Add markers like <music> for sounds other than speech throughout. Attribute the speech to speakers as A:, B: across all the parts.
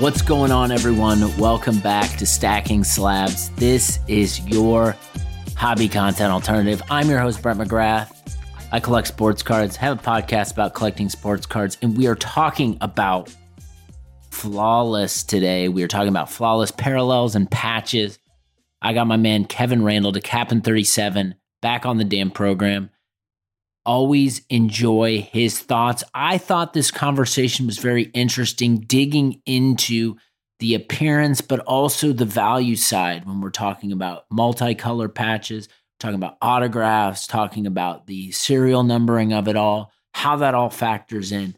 A: What's going on, everyone? Welcome back to Stacking Slabs. This is your hobby content alternative. I'm your host, Brett McGrath. I collect sports cards, have a podcast about collecting sports cards, and we are talking about flawless today. We are talking about flawless parallels and patches. I got my man Kevin Randall Da Captain 37 back on the damn program always enjoy his thoughts. I thought this conversation was very interesting, digging into the appearance, but also the value side when we're talking about multicolor patches, talking about autographs, talking about the serial numbering of it all, how that all factors in.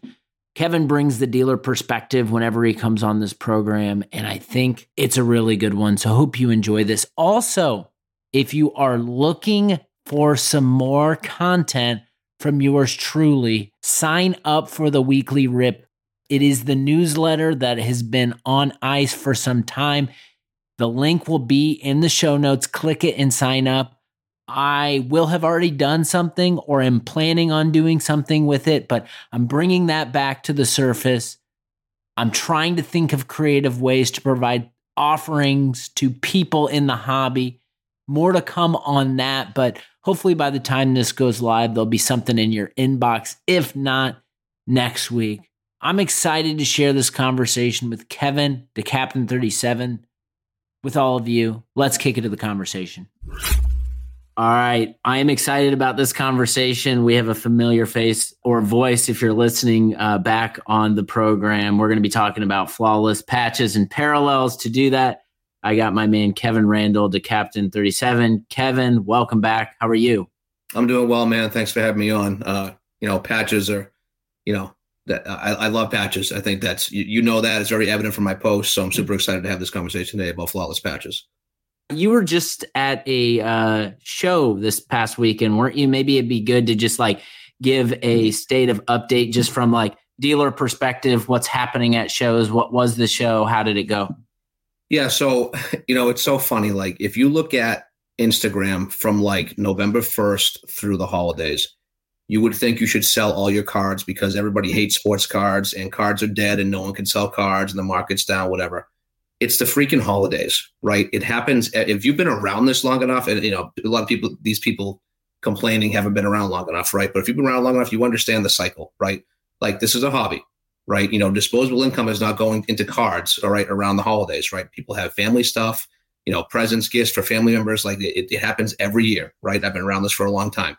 A: Kevin brings the dealer perspective whenever he comes on this program, and I think it's a really good one. So, hope you enjoy this. Also, if you are looking for some more content, from yours truly. Sign up for the weekly rip. It is the newsletter that has been on ice for some time. The link will be in the show notes. Click it and sign up. I will have already done something or am planning on doing something with it, but I'm bringing that back to the surface. I'm trying to think of creative ways to provide offerings to people in the hobby. More to come on that, but Hopefully, by the time this goes live, there'll be something in your inbox. If not, next week. I'm excited to share this conversation with Kevin, the Captain 37, with all of you. Let's kick into the conversation. All right. I am excited about this conversation. We have a familiar face or voice if you're listening uh, back on the program. We're going to be talking about flawless patches and parallels. To do that, I got my man Kevin Randall Da Captain 37. Kevin, welcome back. How are you?
B: I'm doing well, man. Thanks for having me on. Uh, you know, patches are, you know, that I, I love patches. I think that's you, you know that it's very evident from my posts. So I'm super excited to have this conversation today about flawless patches.
A: You were just at a uh, show this past weekend, weren't you? Maybe it'd be good to just like give a state of update just from like dealer perspective, what's happening at shows, what was the show, how did it go?
B: Yeah. So, <sighs> you know, it's so funny. Like, if you look at Instagram from like November 1st through the holidays, you would think you should sell all your cards because everybody hates sports cards and cards are dead and no one can sell cards and the market's down, whatever. It's the freaking holidays, right? It happens eh, if you've been around this long enough, and you know, a lot of people, these people complaining haven't been around long enough, right? But if you've been around long enough, you understand the cycle, right? Like this is a hobby right? You know, disposable income is not going into cards, all right, around the holidays, right? People have family stuff, you know, presents, gifts for family members. Like it, it happens every year, right? I've been around this for a long time.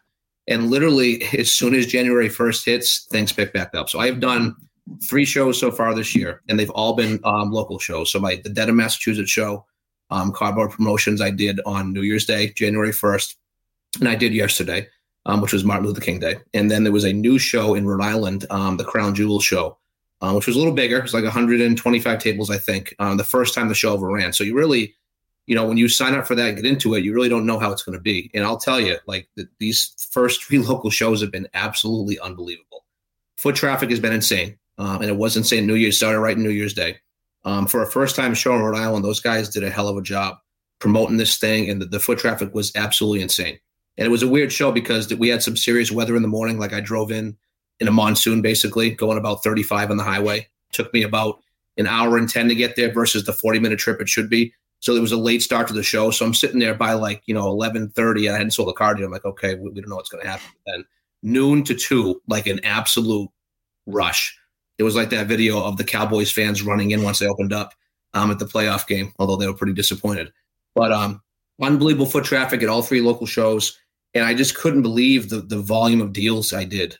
B: And literally, as soon as January 1st hits, things pick back up. So I have done three shows so far this year, and they've all been um, local shows. So my the Dedham, Massachusetts show, um, cardboard promotions I did on New Year's Day, January 1st, and I did yesterday, um, which was Martin Luther King Day. And then there was a new show in Rhode Island, um, the Crown Jewel show, uh, which was a little bigger. It's like 125 tables, I think, um, the first time the show ever ran. So you really, you know, when you sign up for that and get into it, you really don't know how it's going to be. And I'll tell you, like the, these first <laughs> three local shows have been absolutely unbelievable. Foot traffic has been insane, um, and it was insane. New Year's started right in New Year's Day. Um, for a first time show in Rhode Island, those guys did a hell of a job promoting this thing, and the, the foot traffic was absolutely insane. And it was a weird show because we had some serious weather in the morning. Like I drove in in a monsoon, basically going about 35 on the highway. Took me about an hour and 10 to get there versus the 40 minute trip it should be. So there was a late start to the show. So I'm sitting there by like, you know, 1130. and I hadn't sold a car yet. I'm like, okay, we, we don't know what's going to happen. then noon to two, like an absolute rush. It was like that video of the Cowboys fans running in once they opened up um, at the playoff game, although they were pretty disappointed. But um, unbelievable foot traffic at all three local shows. And I just couldn't believe the, the volume of deals I did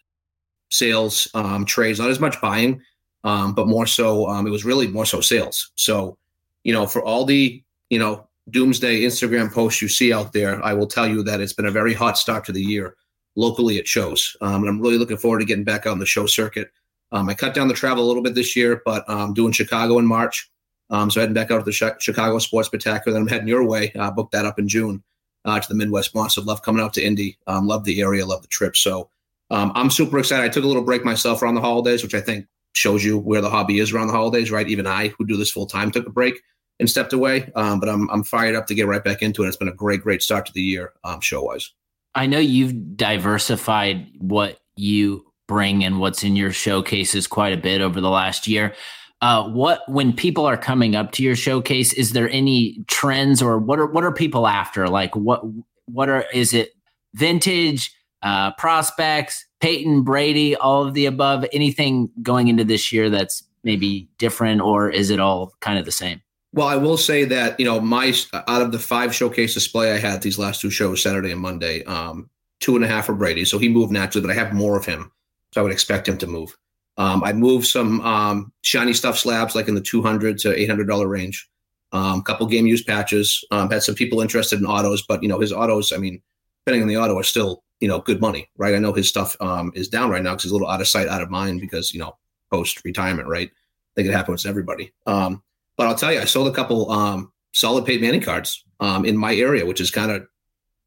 B: sales, um, trades, not as much buying, um, but more so, um, it was really more so sales. So, you know, for all the, you know, doomsday Instagram posts you see out there, I will tell you that it's been a very hot start to the year locally at shows. Um, and I'm really looking forward to getting back on the show circuit. Um, I cut down the travel a little bit this year, but I'm doing Chicago in March. Um, so heading back out to the Chicago Sports Spectacular. Then I'm heading your way. Uh, booked that up in June uh, to the Midwest So Love coming out to Indy. Um, love the area. Love the trip. So um, I'm super excited. I took a little break myself around the holidays, which I think shows you where the hobby is around the holidays, right? Even I, who do this full time, took a break and stepped away. Um, but I'm I'm fired up to get right back into it. It's been a great, great start to the year, um, show wise.
A: I know you've diversified what you bring and what's in your showcases quite a bit over the last year. Uh, what when people are coming up to your showcase, is there any trends or what are what are people after? Like what what are is it vintage uh, prospects, Peyton Brady, all of the above? Anything going into this year that's maybe different, or is it all kind of the same?
B: Well, I will say that you know my out of the five showcase display I had these last two shows, Saturday and Monday, um, two and a half for Brady, so he moved naturally, but I have more of him, so I would expect him to move. Um, I moved some um, shiny stuff slabs, like in the two hundred to eight hundred dollar range. A um, couple game used patches. Um, had some people interested in autos, but you know his autos. I mean, depending on the auto, are still you know good money, right? I know his stuff um, is down right now because he's a little out of sight, out of mind because you know post retirement, right? I think it happens to everybody. Um, but I'll tell you, I sold a couple um, solid Peyton Manning cards um, in my area, which is kind of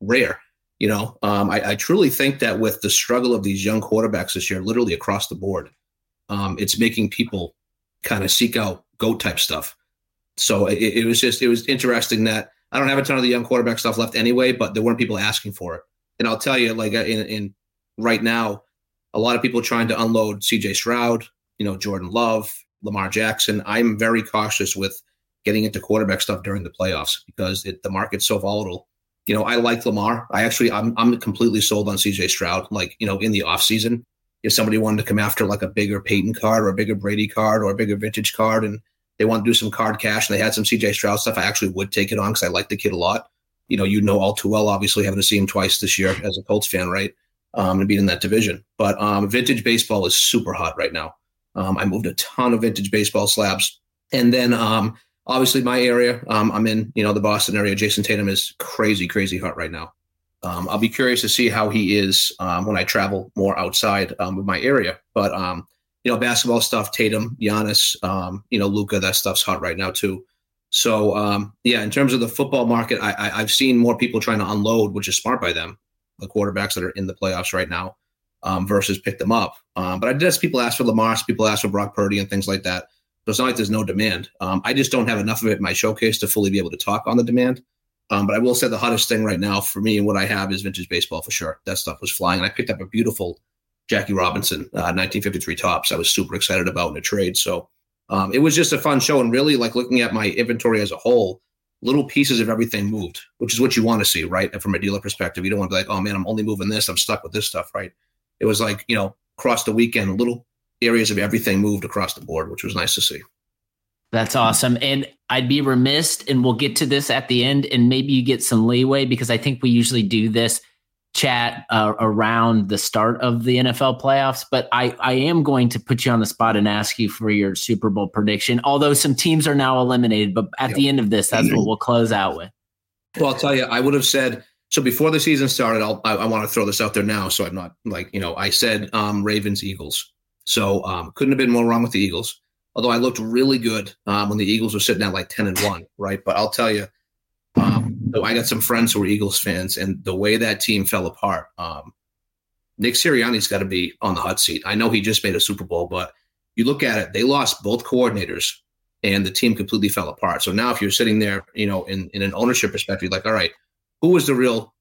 B: rare. You know, um, I, I, truly think that with the struggle of these young quarterbacks this year, literally across the board, um, it's making people kind of seek out goat type stuff. So it, it, was just it was interesting that I don't have a ton of the young quarterback stuff left anyway, but there weren't people asking for it. And I'll tell you, like uh, in, in right now, a lot of people trying to unload C.J. Stroud, you know, Jordan Love, Lamar Jackson. I'm very cautious with getting into quarterback stuff during the playoffs because it, the market's so volatile. You know, I like Lamar. I actually, I'm, I'm completely sold on CJ Stroud. Like, you know, in the offseason, if somebody wanted to come after like a bigger Peyton card or a bigger Brady card or a bigger vintage card and they want to do some card cash and they had some CJ Stroud stuff, I actually would take it on because I like the kid a lot. You know, you know all too well, obviously, having to see him twice this year as a Colts fan, right? Um, and being in that division. But um, vintage baseball is super hot right now. Um, I moved a ton of vintage baseball slabs. And then um, obviously my area, um, I'm in, you know, the Boston area. Jayson Tatum is crazy, crazy hot right now. Um, I'll be curious to see how he is um, when I travel more outside um, of my area. But, um, you know, basketball stuff, Tatum, Giannis, you know, Luka, that stuff's hot right now too. So, yeah, in terms of the football market, I, I, I've seen more people trying to unload, which is smart by them, the quarterbacks that are in the playoffs right now um, versus pick them up. Um, but I did ask people ask for Lamar, people ask for Brock Purdy and things like that. So it's not like there's no demand. Um, I just don't have enough of it in my showcase to fully be able to talk on the demand. Um, but I will say the hottest thing right now for me and what I have is vintage baseball for sure. That stuff was flying. And I picked up a beautiful Jackie Robinson uh, 1953 Topps. I was super excited about in a trade. So um, it was just a fun show. And really, like looking at my inventory as a whole, little pieces of everything moved, which is what you want to see, right? And from a dealer perspective, you don't want to be like, oh man, I'm only moving this. I'm stuck with this stuff, right? it was like you know across the weekend, little areas of everything moved across the board, which was nice to see.
A: That's awesome. And I'd be remiss, and we'll get to this at the end, and maybe you get some leeway because I think we usually do this chat uh, around the start of the NFL playoffs. But I, I am going to put you on the spot and ask you for your Super Bowl prediction, although some teams are now eliminated. But at yep. the end of this, that's what we'll close out with.
B: Well, I'll tell you, I would have said so before the season started, I'll, I, I want to throw this out there now, so I'm not like you know I said um, Ravens Eagles. So um, couldn't have been more wrong with the Eagles. Although I looked really good um, when the Eagles were sitting at like ten and one, right? But I'll tell you, um, I got some friends who are Eagles fans, and the way that team fell apart, um, Nick Sirianni's got to be on the hot seat. I know he just made a Super Bowl, but you look at it, they lost both coordinators, and the team completely fell apart. So now, if you're sitting there, you know, in in an ownership perspective, like, all right who was the real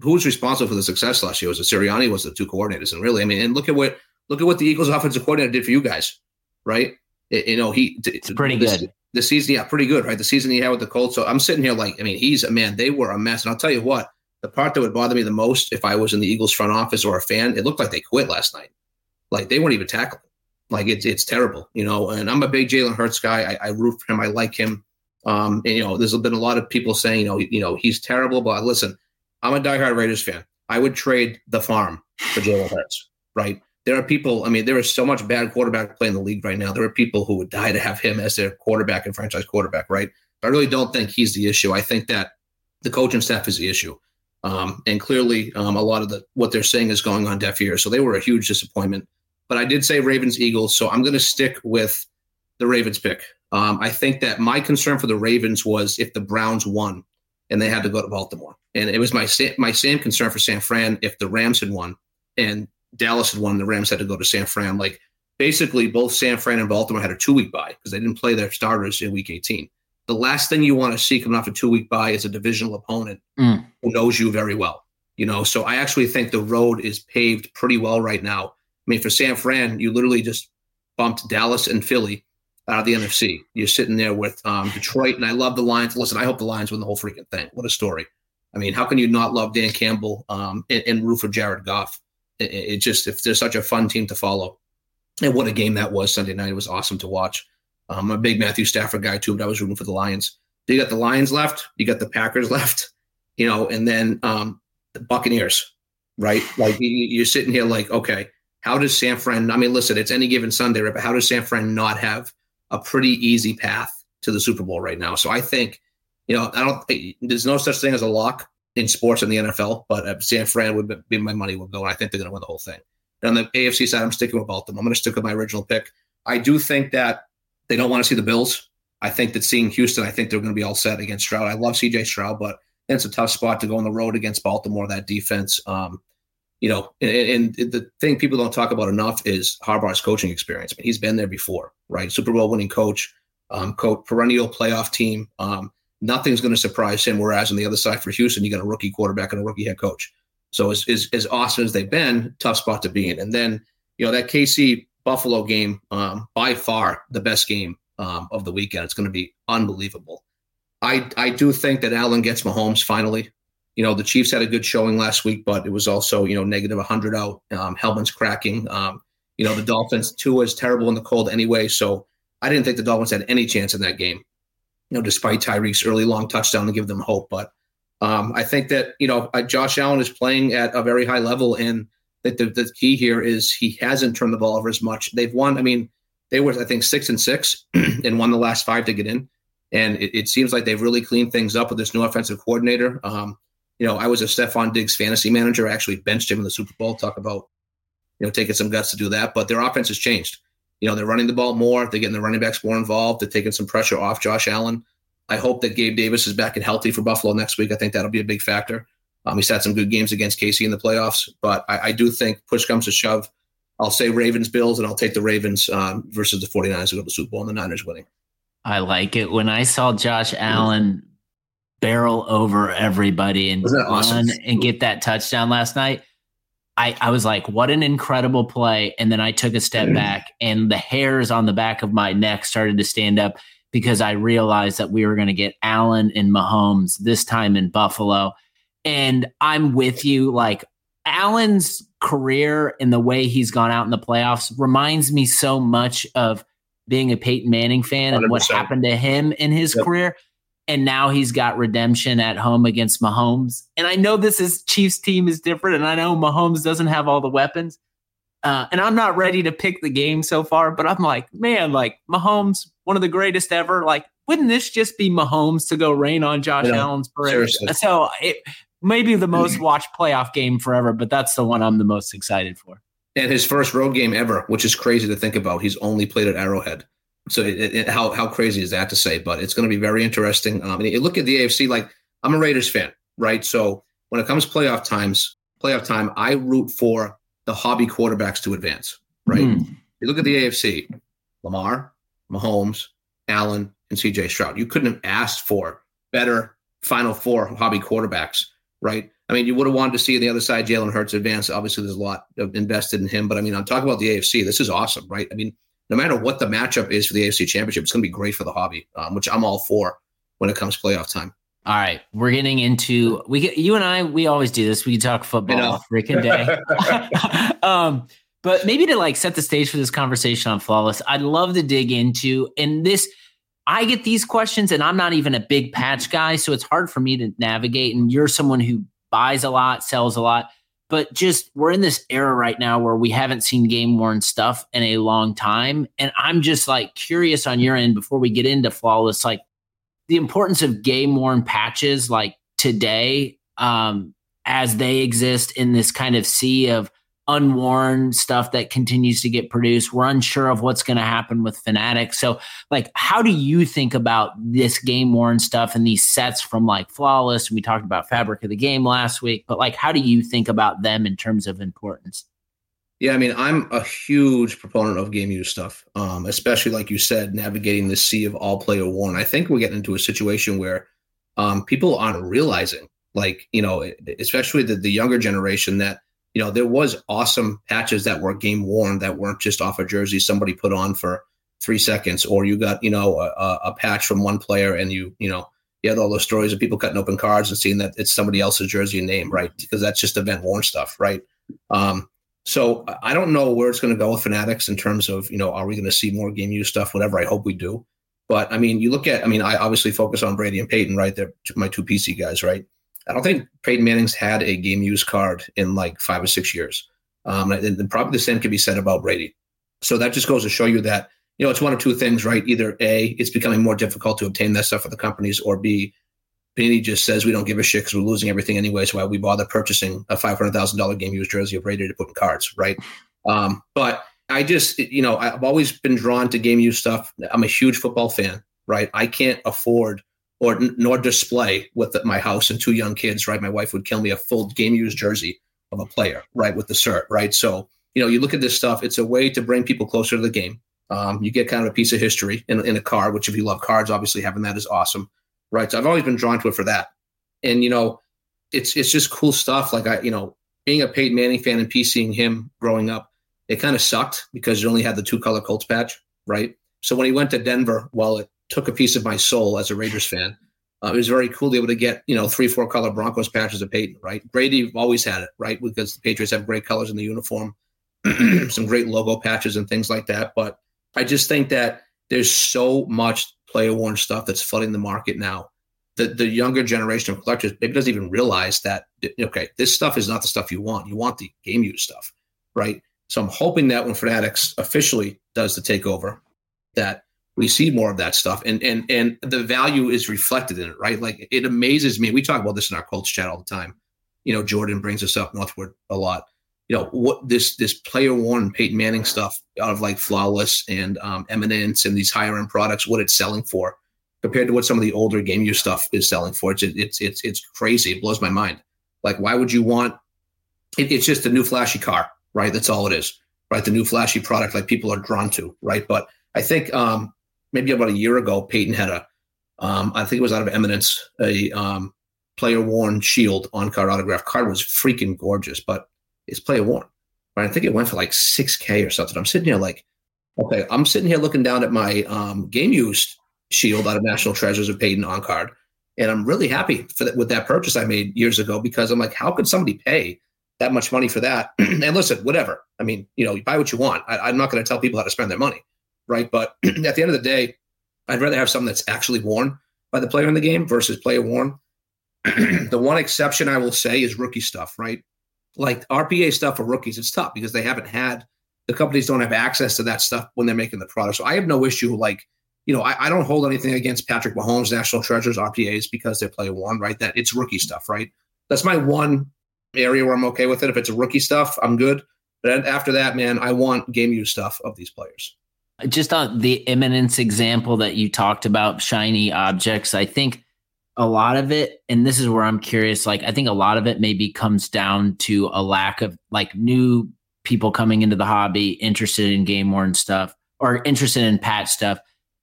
B: who was responsible for the success last year? Was it Sirianni? Was the two coordinators? And really, I mean, and look at what look at what the Eagles offensive coordinator did for you guys, right? It, you know, he
A: it's pretty
B: this,
A: good.
B: The season, yeah, pretty good, right? The season he had with the Colts. So I'm sitting here like, I mean, he's a man. They were a mess, and I'll tell you what. The part that would bother me the most if I was in the Eagles front office or a fan, it looked like they quit last night. Like they weren't even tackling. Like it's it's terrible, you know. And I'm a big Jalen Hurts guy. I, I root for him. I like him. Um, and you know, there's been a lot of people saying, you know, you know, he's terrible. But listen, I'm a diehard Raiders fan. I would trade the farm for Jalen Hurts, right? There are people, I mean, there is so much bad quarterback play in the league right now. There are people who would die to have him as their quarterback and franchise quarterback, right? But I really don't think he's the issue. I think that the coaching staff is the issue. Um, and clearly, um, a lot of the what they're saying is going on deaf ears. So they were a huge disappointment. But I did say Ravens Eagles, so I'm going to stick with the Ravens pick. Um, I think that my concern for the Ravens was if the Browns won and they had to go to Baltimore. And it was my my same concern for San Fran if the Rams had won and Dallas had won, the Rams had to go to San Fran. Like basically, both San Fran and Baltimore had a two week bye because they didn't play their starters in Week 18. The last thing you want to see coming off a two week bye is a divisional opponent mm. who knows you very well. You know, so I actually think the road is paved pretty well right now. I mean, for San Fran, you literally just bumped Dallas and Philly out of the NFC. You're sitting there with um, Detroit, and I love the Lions. Listen, I hope the Lions win the whole freaking thing. What a story! I mean, how can you not love Dan Campbell um, and, and root for Jared Goff? It, it, just if they're such a fun team to follow, and what a game that was Sunday night. It was awesome to watch. Um, I'm a big Matthew Stafford guy too, but I was rooting for the Lions. You got the Lions left, you got the Packers <laughs> left, you know, and then um, the Buccaneers, right? Like you, are sitting here like, okay, how does San Fran? I mean, listen, it's any given Sunday, right? But how does San Fran not have a pretty easy path to the Super Bowl right now? So I think, you know, I don't. There's no such thing as a lock in sports in the NFL, but uh, San Fran would be my money would go, and I think they're going to win the whole thing. And on the AFC side, I'm sticking with Baltimore. I'm going to stick with my original pick. I do think that they don't want to see the Bills. I think that seeing Houston, I think they're going to be all set against Stroud. I love CJ Stroud, but it's a tough spot to go on the road against Baltimore. That defense, um, you know, and, and, the thing people don't talk about enough is Harbaugh's coaching experience. I mean, he's been there before, right? Super Bowl winning coach, um, coach, perennial playoff team. Um, nothing's going to surprise him. Whereas on the other side for Houston, you got a rookie quarterback and a rookie head coach. So as, as, as awesome as they've been, tough spot to be in. And then, you know, that KC Buffalo game, um, by far the best game um, of the weekend. It's going to be unbelievable. I, I do think that Allen gets Mahomes finally. You know, the Chiefs had a good showing last week, but it was also, you know, negative 100 out. Um, helmets cracking. Um, you know, the Dolphins, too, was terrible in the cold anyway. So I didn't think the Dolphins had any chance in that game, you know, despite Tyreek's early long touchdown to give them hope. But um, I think that, you know, Josh Allen is playing at a very high level. And that the, the key here is he hasn't turned the ball over as much. They've won, I mean, they were, I think, six and six <clears throat> and won the last five to get in. And it, it, seems like they've really cleaned things up with this new offensive coordinator. Um, you know, I was a Stefon Diggs fantasy manager. I actually benched him in the Super Bowl. Talk about, you know, taking some guts to do that. But their offense has changed. You know, they're running the ball more. They're getting the running backs more involved. They're taking some pressure off Josh Allen. I hope that Gabe Davis is back and healthy for Buffalo next week. I think that'll be a big factor. Um, he's had some good games against KC in the playoffs, but I, I do think push comes to shove. I'll say Ravens Bills, and I'll take the Ravens um, versus the 49ers to go to the Super Bowl and the Niners winning.
A: I like it. When I saw Josh Allen barrel over everybody and awesome? and get that touchdown last night, I, I was like, what an incredible play. And then I took a step back and the hairs on the back of my neck started to stand up because I realized that we were going to get Allen and Mahomes this time in Buffalo. And I'm with you. Like Allen's career and the way he's gone out in the playoffs reminds me so much of being a Peyton Manning fan 100%. and what happened to him in his yep. career. And now he's got redemption at home against Mahomes. And I know this is Chiefs team is different, and I know Mahomes doesn't have all the weapons. Uh, and I'm not ready to pick the game so far, but I'm like, man, like Mahomes, one of the greatest ever. Like, wouldn't this just be Mahomes to go rain on Josh Allen's parade? <laughs> So it, maybe the most watched playoff game forever, but that's the one I'm the most excited for.
B: And his first road game ever, which is crazy to think about. He's only played at Arrowhead. So it, it, how how crazy is that to say? But it's going to be very interesting. Um, and you look at the AFC. Like I'm a Raiders fan, right? So when it comes to playoff times, playoff time, I root for the hobby quarterbacks to advance, right? Mm. You look at the AFC, Lamar, Mahomes, Allen, and CJ Stroud. You couldn't have asked for better Final Four hobby quarterbacks right? I mean, you would have wanted to see on the other side Jalen Hurts advance. Obviously, there's a lot invested in him, but I mean, I'm talking about the AFC. This is awesome, right? I mean, no matter what the matchup is for the AFC Championship, it's going to be great for the hobby, um, which I'm all for when it comes playoff time.
A: All right, we're getting into we get you and I. We always do this. We talk football, freaking day. <laughs> um, but maybe to like set the stage for this conversation on flawless, I'd love to dig into and this I get these questions and I'm not even a big patch guy. So it's hard for me to navigate. And you're someone who buys a lot, sells a lot. But just we're in this era right now where we haven't seen game worn stuff in a long time. And I'm just like curious on your end before we get into flawless, like the importance of game worn patches like today um, as they exist in this kind of sea of unworn stuff that continues to get produced. We're unsure of what's going to happen with Fanatics. So, like, how do you think about this game worn stuff and these sets from like Flawless? And We talked about Fabric of the Game last week, but like, how do you think about them in terms of importance?
B: Yeah, I mean, I'm a huge proponent of game use stuff, um, especially like you said, navigating the sea of all player worn. I think we're getting into a situation where um, people aren't realizing, like, you know, especially the, the younger generation, that you know, there was awesome patches that were game worn that weren't just off a jersey somebody put on for, three seconds, or you got you know a, a patch from one player, and you you know you had all those stories of people cutting open cards and seeing that it's somebody else's jersey name, right? Because that's just event worn stuff, right? Um, so I don't know where it's going to go with Fanatics in terms of you know are we going to see more game use stuff? Whatever. I hope we do. But I mean, you look at I mean, I obviously focus on Brady and Peyton, right? They're my two PC guys, right? I don't think Peyton Manning's had a game use card in like five or six years. Um, and, and probably the same can be said about Brady. So that just goes to show you that you know, it's one of two things, right? Either A, it's becoming more difficult to obtain that stuff for the companies, or B, Panini just says we don't give a shit because we're losing everything anyway. So why we bother purchasing a five hundred thousand dollar game used jersey of Brady to put in cards, right? Um, but I just, you know, I've always been drawn to game used stuff. I'm a huge football fan, right? I can't afford or nor display with my house and two young kids, right? My wife would kill me a full game used jersey of a player, right, with the cert, right? So you know, you look at this stuff. It's a way to bring people closer to the game. Um, you get kind of a piece of history in, in a card, which if you love cards, obviously having that is awesome, right? So I've always been drawn to it for that. And you know, it's it's just cool stuff. Like I, you know, being a Peyton Manning fan and PCing him growing up, it kind of sucked because you only had the two color Colts patch, right? So when he went to Denver, while it took a piece of my soul as a Raiders fan, uh, it was very cool to be able to get you know three, four color Broncos patches of Peyton, right? Brady always had it, right? Because the Patriots have great colors in the uniform, <clears throat> some great logo patches and things like that, but I just think that there's so much player worn stuff that's flooding the market now. The the younger generation of collectors maybe doesn't even realize that okay, this stuff is not the stuff you want. You want the game use stuff, right? So I'm hoping that when Fanatics officially does the takeover, that we see more of that stuff and and and the value is reflected in it, right? Like it amazes me. We talk about this in our Colts chat all the time. You know, Jordan brings us up northward a lot you know what this this player worn Peyton Manning stuff out of like flawless and um, eminence and these higher end products, what it's selling for compared to what some of the older game use stuff is selling for. It's it's it's it's crazy. It blows my mind. Like, why would you want? It, it's just a new flashy car, right? That's all it is, right? The new flashy product, like people are drawn to, right? But I think um, maybe about a year ago, Peyton had a, um, I think it was out of Eminence, a um, player worn shield on card autograph card was freaking gorgeous, but it's player worn. Right? I think it went for like 6K or something. I'm sitting here like, okay, I'm sitting here looking down at my um, game used shield out of National Treasures of Peyton on card. And I'm really happy for that, with that purchase I made years ago because I'm like, how could somebody pay that much money for that? <clears throat> and listen, whatever. I mean, you know, you buy what you want. I, I'm not going to tell people how to spend their money, right? But <clears throat> at the end of the day, I'd rather have something that's actually worn by the player in the game versus player worn. <clears throat> the one exception I will say is rookie stuff, right? like RPA stuff for rookies, it's tough because they haven't had the companies don't have access to that stuff when they're making the product. So I have no issue like, you know, I, I don't hold anything against Patrick Mahomes, National Treasures, RPAs because they play one, right? That it's rookie stuff, right? That's my one area where I'm okay with it. If it's rookie stuff, I'm good. But after that, man, I want game use stuff of these players.
A: Just on the eminence example that you talked about, shiny objects, I think a lot of it, and this is where I'm curious, like I think a lot of it maybe comes down to a lack of like new people coming into the hobby interested in game worn stuff or interested in patch stuff.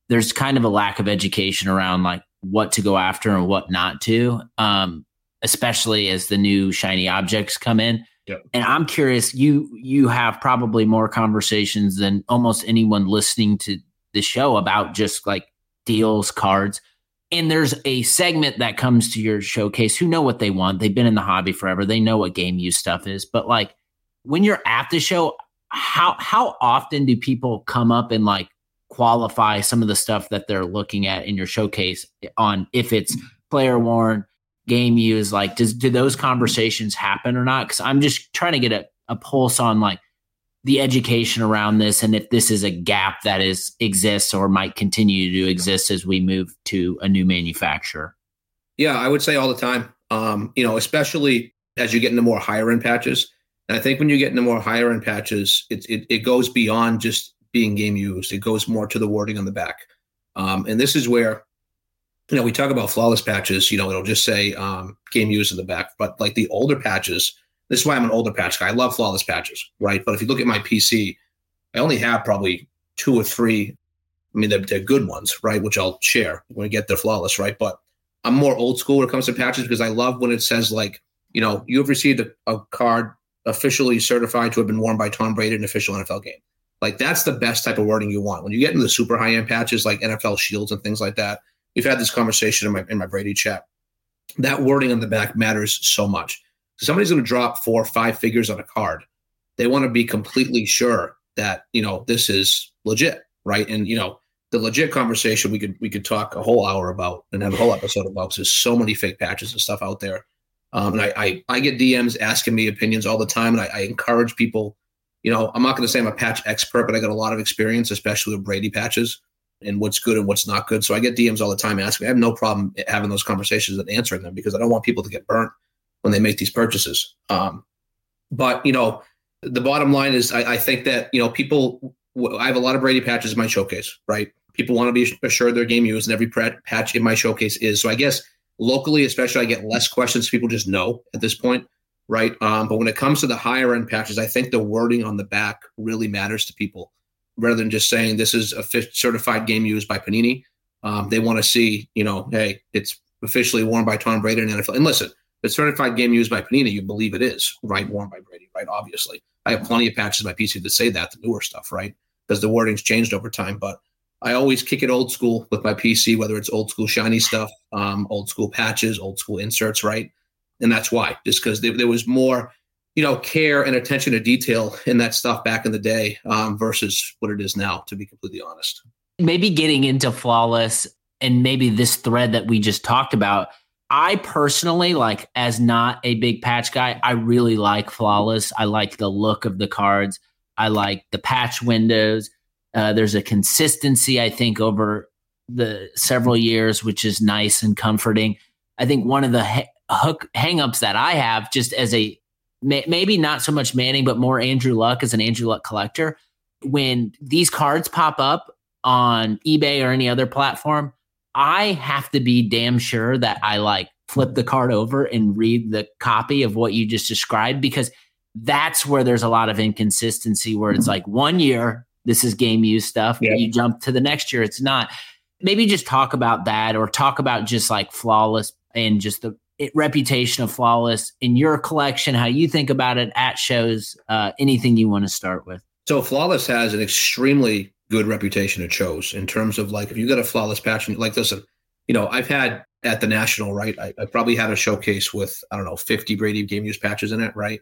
A: There's kind of a lack of education around like what to go after and what not to, um, especially as the new shiny objects come in. Yep. And I'm curious, you you have probably more conversations than almost anyone listening to the show about just like deals, cards and there's a segment that comes to your showcase who know what they want. They've been in the hobby forever. They know what game use stuff is. But like when you're at the show, how how often do people come up and like qualify some of the stuff that they're looking at in your showcase on if it's player worn, game use? Like, does do those conversations happen or not? Because I'm just trying to get a, a pulse on like the education around this and if this is a gap that is exists or might continue to exist as we move to a new manufacturer
B: yeah i would say all the time um, you know especially as you get into more higher end patches and i think when you get into more higher end patches it, it, it goes beyond just being game used it goes more to the wording on the back um, and this is where you know we talk about flawless patches you know it'll just say um, game used in the back but like the older patches this is why I'm an older patch guy. I love flawless patches, right? But if you look at my PC, I only have probably two or three. I mean, they're, they're good ones, right? Which I'll share when we get the flawless, right? But I'm more old school when it comes to patches because I love when it says like, you know, you have received a, a card officially certified to have been worn by Tom Brady in an official NFL game. Like that's the best type of wording you want. When you get into the super high end patches like NFL shields and things like that, we've had this conversation in my in my Brady chat. That wording on the back matters so much. Somebody's going to drop four or five figures on a card. They want to be completely sure that you know this is legit, right? And you know the legit conversation we could we could talk a whole hour about and have a whole episode about. There's so many fake patches and stuff out there. Um, and I, I, I get DMs asking me opinions all the time, and I, I encourage people. You know, I'm not going to say I'm a patch expert, but I got a lot of experience, especially with Brady patches and what's good and what's not good. So I get DMs all the time asking. I have no problem having those conversations and answering them because I don't want people to get burnt when they make these purchases. Um, but you know, the bottom line is, I, I think that you know people. I have a lot of Brady patches in my showcase, right? People want to be assured their game used, and every patch in my showcase is. So I guess locally, especially, I get less questions. People just know at this point, right? Um, but when it comes to the higher end patches, I think the wording on the back really matters to people rather than just saying this is a certified game used by Panini. Um, they want to see, you know, hey, it's officially worn by Tom Brady and NFL. And listen, the certified game used by Panini, you believe it is, right? Worn by Brady, right? Obviously. I have plenty of patches in my PC that say that, the newer stuff, right? Because the wording's changed over time. But I always kick it old school with my PC, whether it's old school shiny stuff, um, old school patches, old school inserts, right? And that's why, just because there, was more, you know, care and attention to detail in that stuff back in the day um, versus what it is now, to be completely honest.
A: Maybe getting into flawless and maybe this thread that we just talked about. I personally, like, as not a big patch guy, I really like flawless. I like the look of the cards. I like the patch windows. Uh, there's a consistency, I think, over the several years, which is nice and comforting. I think one of the hook hangups that I have, just as a may- maybe not so much Manning, but more Andrew Luck as an Andrew Luck collector, when these cards pop up on eBay or any other platform, I have to be damn sure that I like flip the card over and read the copy of what you just described because that's where there's a lot of inconsistency where it's like one year this is game use stuff. Yeah. You jump to the next year, it's not. Maybe just talk about that or talk about just like flawless and just the reputation of flawless in your collection, how you think about it at shows, uh, anything you want to start with.
B: So flawless has an extremely good reputation at shows in terms of like if you got a flawless patch, like listen, you know, I've had at the national, right? I, I probably had a showcase with I don't know 50 Brady game use patches in it, right?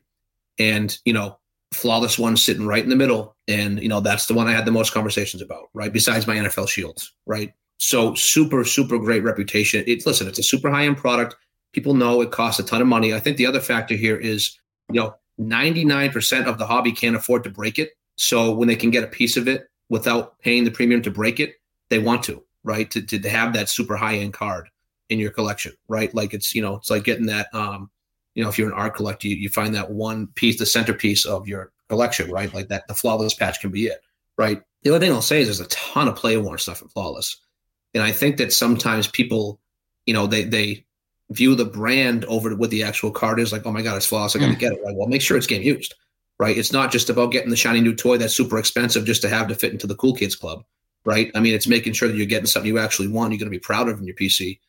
B: And you know, flawless one sitting right in the middle. And, you know, that's the one I had the most conversations about, right? Besides my NFL shields, right? So super, super great reputation. It listen, it's a super high end product. People know it costs a ton of money. I think the other factor here is, you know, 99% of the hobby can't afford to break it. So when they can get a piece of it without paying the premium to break it, they want to, right? To, to, have that super high end card in your collection, right? Like it's, you know, it's like getting that um, you know, if you're an art collector, you, you find that one piece, the centerpiece of your collection, right? Like that, the flawless patch can be it, right? The other thing I'll say is there's a ton of play worn stuff in flawless, and I think that sometimes people, you know, they they view the brand over what the actual card is like. Oh my god, it's flawless! I got to mm. get it. Right? Well, make sure it's game used, right? It's not just about getting the shiny new toy that's super expensive just to have to fit into the cool kids club, right? I mean, it's making sure that you're getting something you actually want. You're going to be proud of in your PC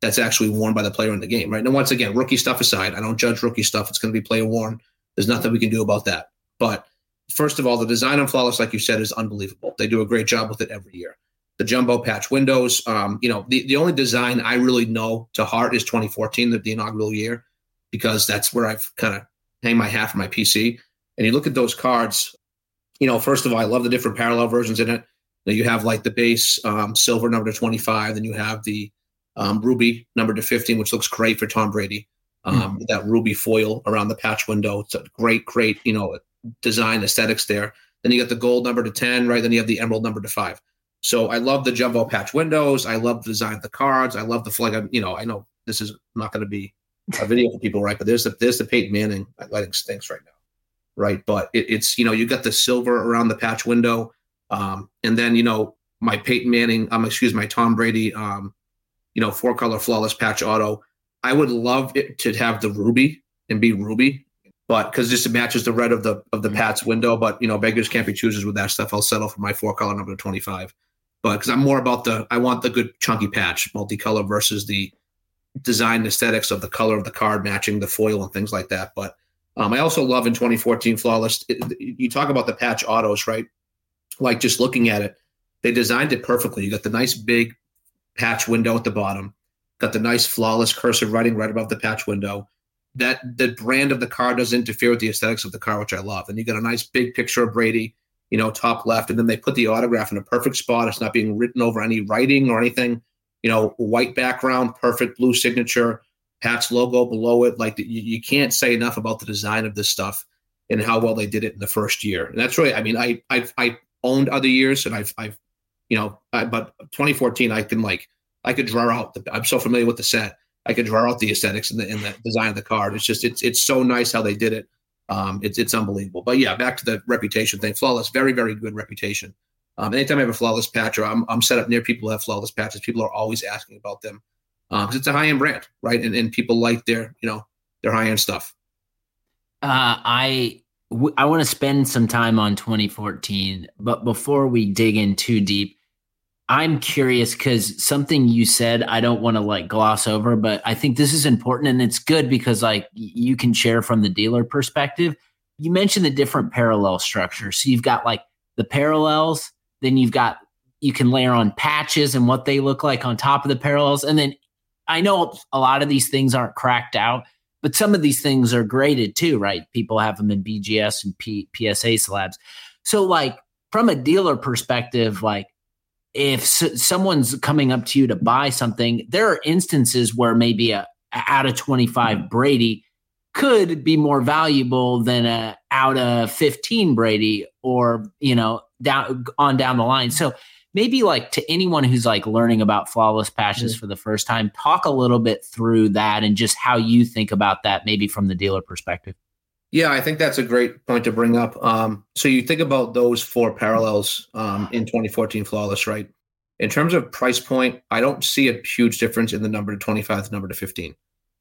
B: that's actually worn by the player in the game, right? Now, once again, rookie stuff aside, I don't judge rookie stuff. It's going to be player worn. There's nothing we can do about that. But first of all, the design on Flawless, like you said, is unbelievable. They do a great job with it every year. The jumbo patch windows, um, you know, the, the only design I really know to heart is 2014, the, the inaugural year, because that's where I've kind of hang my hat for my PC. And you look at those cards, you know, first of all, I love the different parallel versions in it. You have like the base um, silver number to 25, then you have the um, ruby number to 15, which looks great for Tom Brady. Um, mm. That ruby foil around the patch window. It's a great, great, you know, design aesthetics there. Then you got the gold number to 10, right? Then you have the emerald number to five. So I love the jumbo patch windows. I love the design of the cards. I love the flag. You know, I know this is not going to be a <laughs> video for people, right? But there's the there's the Peyton Manning lighting stinks right now, right? But it, it's you know you got the silver around the patch window, um, and then you know my Peyton Manning, um, excuse my Tom Brady, um, you know, four color flawless patch auto. I would love it to have the ruby and be ruby, but because this matches the red of the of the mm-hmm. Pats window. But you know, beggars can't be choosers with that stuff. I'll settle for my four color number twenty five. But because I'm more about the, I want the good chunky patch, multicolor versus the design aesthetics of the color of the card matching the foil and things like that. But um, I also love in 2014 flawless. It, you talk about the patch autos, right? like just looking at it, they designed it perfectly. You got the nice big patch window at the bottom, got the nice flawless cursive writing right above the patch window. That the brand of the car doesn't interfere with the aesthetics of the car, which I love. And you got a nice big picture of Brady, you know, top left, and then they put the autograph in a perfect spot. It's not being written over any writing or anything. You know, white background, perfect blue signature, Pat's logo below it. Like you, you can't say enough about the design of this stuff and how well they did it in the first year. And that's really, I mean, I I I owned other years, and I've I've you know, I, but 2014, I can like I could draw out. The, I'm so familiar with the set. I could draw out the aesthetics and the, and the design of the card. It's just it's it's so nice how they did it. Um, it's it's unbelievable. But yeah, back to the reputation thing. Flawless, very very good reputation. Um, anytime I have a flawless patch or I'm I'm set up near people who have flawless patches, people are always asking about them because um, it's a high end brand, right? And and people like their you know their high end stuff.
A: Uh, I w- I want to spend some time on 2014, but before we dig in too deep, I'm curious because something you said I don't want to like gloss over, but I think this is important and it's good because like you can share from the dealer perspective. You mentioned the different parallel structures. So you've got like the parallels, then you've got you can layer on patches and what they look like on top of the parallels. And then I know a lot of these things aren't cracked out, but some of these things are graded too, right? People have them in BGS and P- PSA slabs. So like from a dealer perspective, like if s- someone's coming up to you to buy something, there are instances where maybe a, a out of 25 Brady could be more valuable than a out of 15 Brady or, you know, down on down the line. So maybe like to anyone who's like learning about flawless patches mm-hmm. for the first time, talk a little bit through that and just how you think about that maybe from the dealer perspective.
B: Yeah, I think that's a great point to bring up. Um, so you think about those four parallels um, in 2014 Flawless, right? In terms of price point, I don't see a huge difference in the number to 25 to number to 15.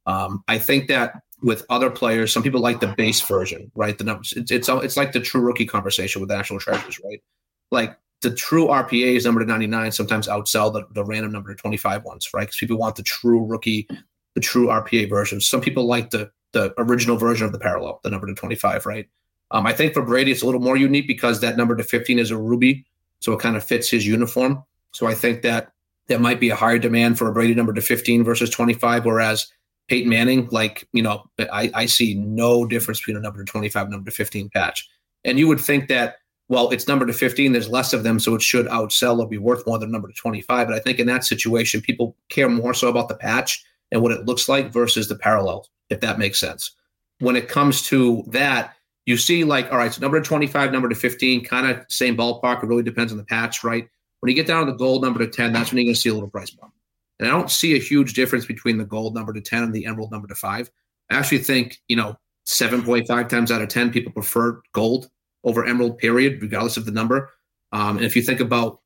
B: Um, I think that with other players, some people like the base version, right? The numbers, it's, it's it's like the true rookie conversation with National Treasures, right? Like the true RPA is number to 99 sometimes outsell the, the random number to 25 ones, right? Because people want the true rookie, the true RPA version. Some people like the the original version of the parallel, the number to 25, right? Um, I think for Brady, it's a little more unique because that number to 15 is a ruby. So it kind of fits his uniform. So I think that there might be a higher demand for a Brady number to 15 versus 25. Whereas Peyton Manning, like, you know, I, I see no difference between a number to 25 number to 15 patch. And you would think that, well, it's number to 15, there's less of them, so it should outsell or be worth more than number to 25. But I think in that situation, people care more so about the patch and what it looks like versus the parallel if that makes sense. When it comes to that, you see like, all right, so number to 25, number to 15, kind of same ballpark. It really depends on the patch, right? When you get down to the gold number to 10, that's when you're going to see a little price bump. And I don't see a huge difference between the gold number to 10 and the emerald number to 5. I actually think, you know, 7.5 times out of 10 people prefer gold over emerald, period, regardless of the number. Um, and if you think about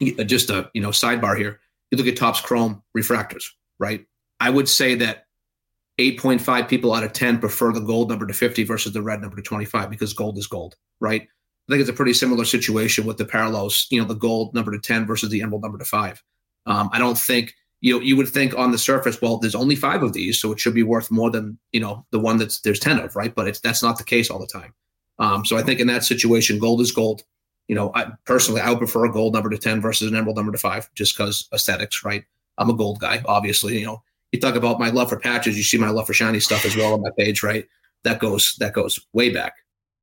B: just a, you know, sidebar here, you look at Topps Chrome refractors, right? I would say that 8.5 people out of 10 prefer the gold number to 50 versus the red number to 25 because gold is gold, right? I think it's a pretty similar situation with the parallels, you know, the gold number to 10 versus the emerald number to five. Um, I don't think, you know, you would think on the surface, well, there's only five of these, so it should be worth more than, you know, the one that's there's 10 of, right? But it's that's not the case all the time. Um, so I think in that situation, gold is gold. You know, I personally, I would prefer a gold number to 10 versus an emerald number to five, just because aesthetics, right? I'm a gold guy, obviously, you know, you talk about my love for patches, you see my love for shiny stuff as well on my page, right? That goes that goes way back.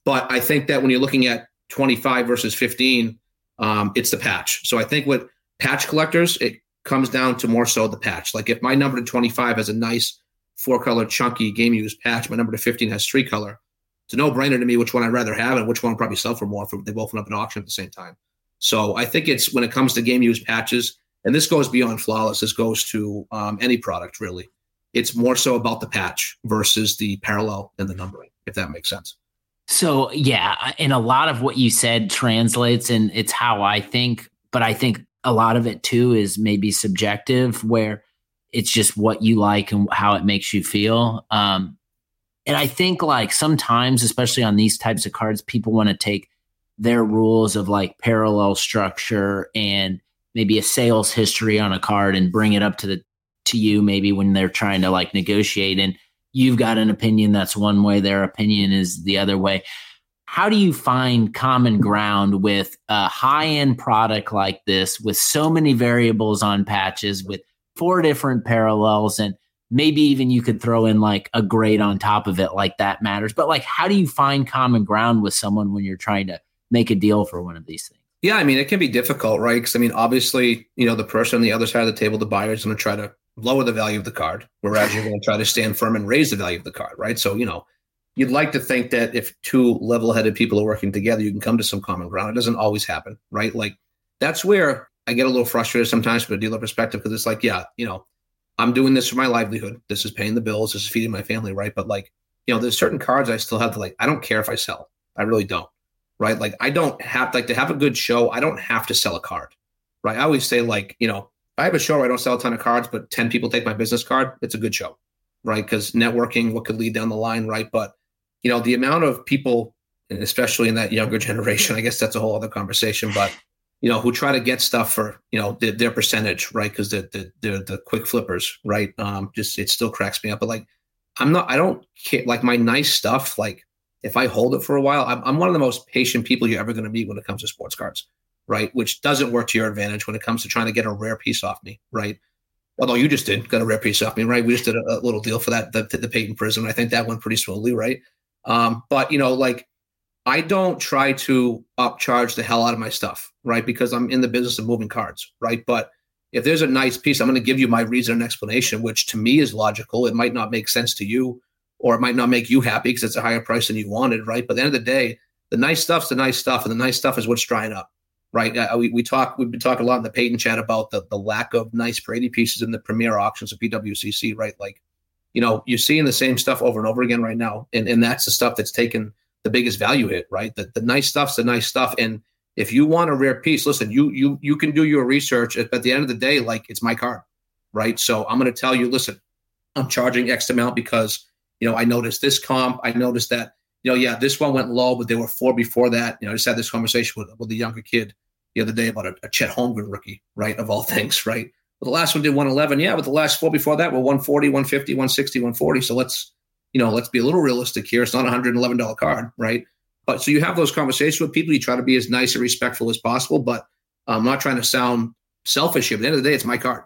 B: But I think that when you're looking at 25 versus 15, um, it's the patch. So I think with patch collectors, it comes down to more so the patch. Like if my number to 25 has a nice four color chunky game use patch, my number to 15 has three color. It's a no brainer to me which one I'd rather have and which one I'll probably sell for more if they both went up in auction at the same time. So I think it's when it comes to game use patches, and this goes beyond flawless. This goes to um, any product really. It's more so about the patch versus the parallel and the numbering, if that makes sense.
A: So yeah, and a lot of what you said translates, and it's how I think. But I think a lot of it too is maybe subjective, where it's just what you like and how it makes you feel. Um, and I think like sometimes, especially on these types of cards, people want to take their rules of like parallel structure and maybe a sales history on a card and bring it up to the to you maybe when they're trying to like negotiate. And you've got an opinion that's one way their opinion is the other way. How do you find common ground with a high end product like this with so many variables on patches with four different parallels and maybe even you could throw in like a grade on top of it like that matters? But like how do you find common ground with someone when you're trying to make a deal for one of these things
B: yeah i mean it can be difficult right because i mean obviously you know the person on the other side of the table the buyer is going to try to lower the value of the card whereas you're going to try to stand firm and raise the value of the card right so you know you'd like to think that if two level-headed people are working together you can come to some common ground it doesn't always happen right like that's where i get a little frustrated sometimes from a dealer perspective because it's like yeah you know I'm doing this for my livelihood. This is paying the bills. This is feeding my family, right? But like, you know, there's certain cards I still have to like. I don't care if I sell. I really don't, right? Like, I don't have like to have a good show. I don't have to sell a card, right? I always say like, you know, I have a show where I don't sell a ton of cards, but ten people take my business card. It's a good show, right? Because networking, what could lead down the line, right? But you know, the amount of people, especially in that younger <laughs> generation, I guess that's a whole other conversation. But you know, who try to get stuff for, you know, their, their percentage, right? Because they're, they're, they're, the quick flippers, right? Um, just, it still cracks me up. But like, I'm not, I don't care, like my nice stuff, like if I hold it for a while, I'm, I'm one of the most patient people you're ever going to meet when it comes to sports cards, right? Which doesn't work to your advantage when it comes to trying to get a rare piece off me, right? Although you just did got a rare piece off me, right? We just did a, a little deal for that, the, the Peyton Prism. I think that went pretty smoothly, right? Um, but you know, like I don't try to upcharge the hell out of my stuff, right? Because I'm in the business of moving cards, right? But if there's a nice piece, I'm going to give you my reason and explanation, which to me is logical. It might not make sense to you, or it might not make you happy because it's a higher price than you wanted, right? But at the end of the day, the nice stuff's the nice stuff, and the nice stuff is what's drying up, right? Uh, we, we talk, we've been talking a lot in the Peyton chat about the, the lack of nice Brady pieces in the premier auctions of PWCC, right? Like, you know, you're seeing the same stuff over and over again right now, and and that's the stuff that's taken – the biggest value hit, right? The, the nice stuff's the nice stuff. And if you want a rare piece, listen, you you you can do your research. But at the end of the day, like it's my card, right? So I'm going to tell you, listen, I'm charging X amount because you know I noticed this comp. I noticed that you know, yeah, this one went low, but there were four before that. You know, I just had this conversation with with a younger kid the other day about a, a Chet Holmgren rookie, right? Of all <laughs> things, right? But the last one did 111, yeah, but the last four before that were 140, 150, 160, 140. So let's you know, let's be a little realistic here. It's not a $111 card, right? But so you have those conversations with people. You try to be as nice and respectful as possible, but I'm not trying to sound selfish here. At the end of the day, it's my card,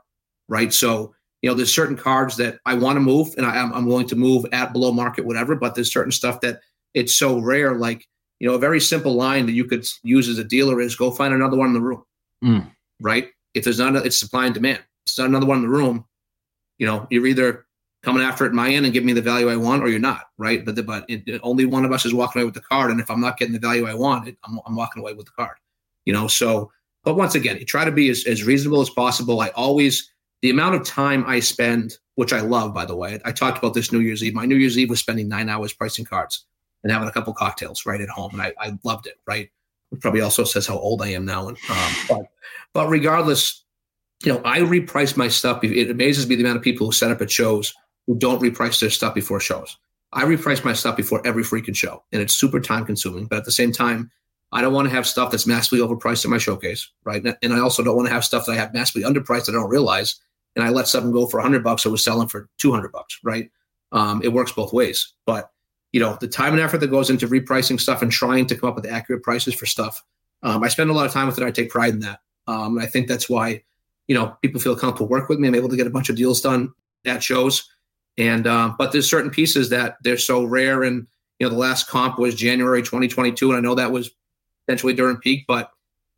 B: right? So, you know, there's certain cards that I want to move and I, am willing to move at below market, whatever, but there's certain stuff that it's so rare. Like, you know, a very simple line that you could use as a dealer is go find another one in the room,
A: mm.
B: right? If there's not, a, it's supply and demand. It's not another one in the room. You know, you're either coming after it my end and give me the value I want, or you're not, right? But the, but it, it, only one of us is walking away with the card, and if I'm not getting the value I want, it, I'm, I'm walking away with the card, you know. So, but once again, you try to be as, as reasonable as possible. I always the amount of time I spend, which I love, by the way. I talked about this New Year's Eve. My New Year's Eve was spending nine hours pricing cards and having a couple cocktails right at home, and I, I loved it. Right, it probably also says how old I am now. And um, but but regardless, you know, I reprice my stuff. It amazes me the amount of people who set up at shows who don't reprice their stuff before shows. I reprice my stuff before every freaking show, and it's super time consuming. But at the same time, I don't want to have stuff that's massively overpriced in my showcase, right? And I also don't want to have stuff that I have massively underpriced that I don't realize, and I let something go for 100 bucks, I was selling for 200 bucks, right? Um, it works both ways. But you know, the time and effort that goes into repricing stuff and trying to come up with accurate prices for stuff, um, I spend a lot of time with it. I take pride in that. Um, I think that's why, you know, people feel comfortable work with me. I'm able to get a bunch of deals done at shows and um, but there's certain pieces that they're so rare. And you know, the last comp was January 2022, and I know that was potentially during peak, but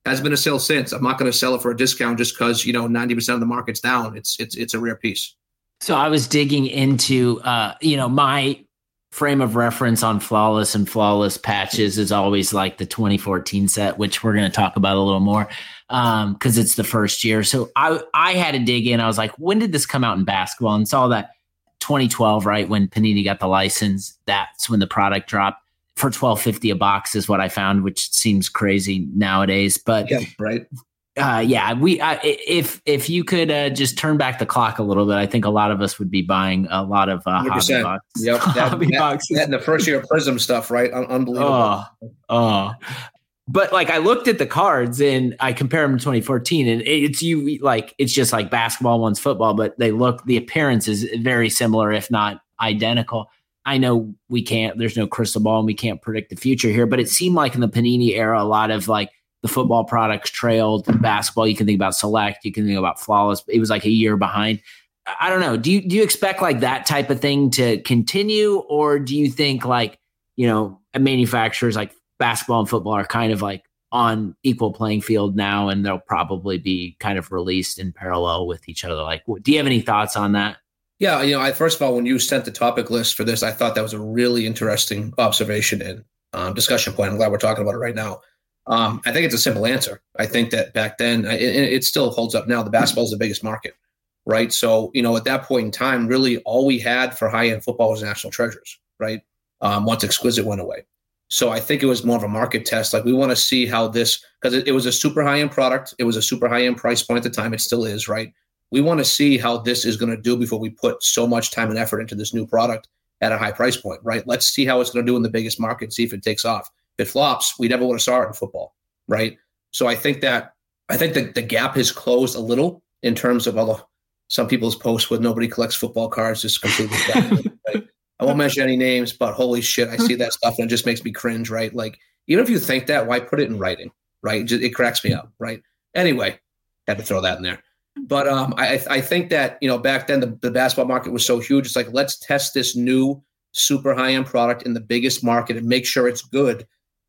B: has been a sale since. I'm not going to sell it for a discount just because you know 90% of the market's down. It's it's it's a rare piece.
A: So I was digging into uh, you know my frame of reference on flawless and flawless patches is always like the 2014 set, which we're going to talk about a little more um, because it's the first year. So I I had to dig in. I was like, when did this come out in basketball? And saw that 2012, right when Panini got the license, that's when the product dropped for 1250 a box is what I found, which seems crazy nowadays. But
B: yeah, right.
A: Uh, yeah, we uh, if if you could uh, just turn back the clock a little bit, I think a lot of us would be buying a lot of uh, hobby boxes.
B: Yep, <laughs> that, hobby that, boxes. That, the first year of Prism stuff, right? unbelievable.
A: Oh, oh, but like I looked at the cards and I compare them to 2014 and it's you like it's just like basketball one's football, but they look the appearance is very similar, if not identical. I know we can't, there's no crystal ball and we can't predict the future here, but it seemed like in the Panini era, a lot of like the football products trailed basketball. You can think about Select, you can think about Flawless. It was like a year behind. I don't know. Do you do you expect like that type of thing to continue, or do you think like you know manufacturers like basketball and football are kind of like on equal playing field now, and they'll probably be kind of released in parallel with each other? Like, do you have any thoughts on that?
B: Yeah, you know, I, first of all, when you sent the topic list for this, I thought that was a really interesting observation and um, discussion point. I'm glad we're talking about it right now. Um, I think it's a simple answer. I think that back then, it, it still holds up now. The basketball is the biggest market right? So, you know, at that point in time, really all we had for high end football was national treasures, right? Um, once Exquisite went away. So I think it was more of a market test. Like we want to see how this, because it, it, was a super high end product. It was a super high end price point at the time. It still is, right? We want to see how this is going to do before we put so much time and effort into this new product at a high price point, right? Let's see how it's going to do in the biggest market, see if it takes off. If it flops, we never would have saw it in football, right? So I think that I think that the gap has closed a little in terms of all the some people's posts with nobody collects football cards just completely <laughs> right? I won't mention any names, but holy shit, I see that stuff and it just makes me cringe, right? Like, even if you think that, why put it in writing, right? It cracks me up, right? Anyway, had to throw that in there. But um, I, I think that, you know, back then the, the basketball market was so huge. It's like, let's test this new super high end product in the biggest market and make sure it's good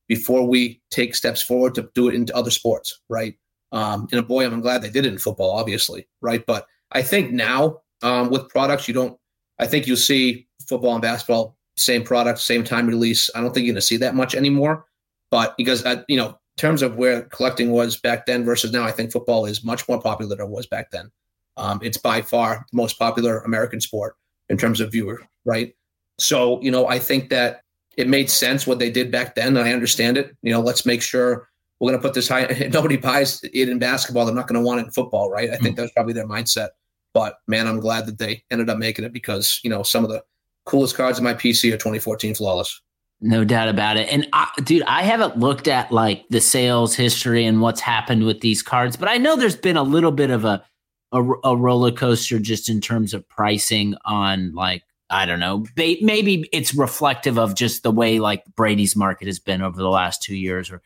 B: before we take steps forward to do it into other sports, right? Um, and boy, I'm glad they did it in football, obviously, right? But I think now um, with products, you don't. I think you'll see football and basketball same product, same time release. I don't think you're going to see that much anymore. But because uh, you know, terms of where collecting was back then versus now, I think football is much more popular than it was back then. Um, it's by far the most popular American sport in terms of viewer, right? So you know, I think that it made sense what they did back then. I understand it. You know, let's make sure we're going to put this high. <laughs> Nobody buys it in basketball. They're not going to want it in football, right? I think mm. that's probably their mindset. But man, I'm glad that they ended up making it because you know some of the coolest cards in my PC are 2014 flawless.
A: No doubt about it. And I, dude, I haven't looked at like the sales history and what's happened with these cards, but I know there's been a little bit of a a, a roller coaster just in terms of pricing on like I don't know. Maybe it's reflective of just the way like Brady's market has been over the last two years, or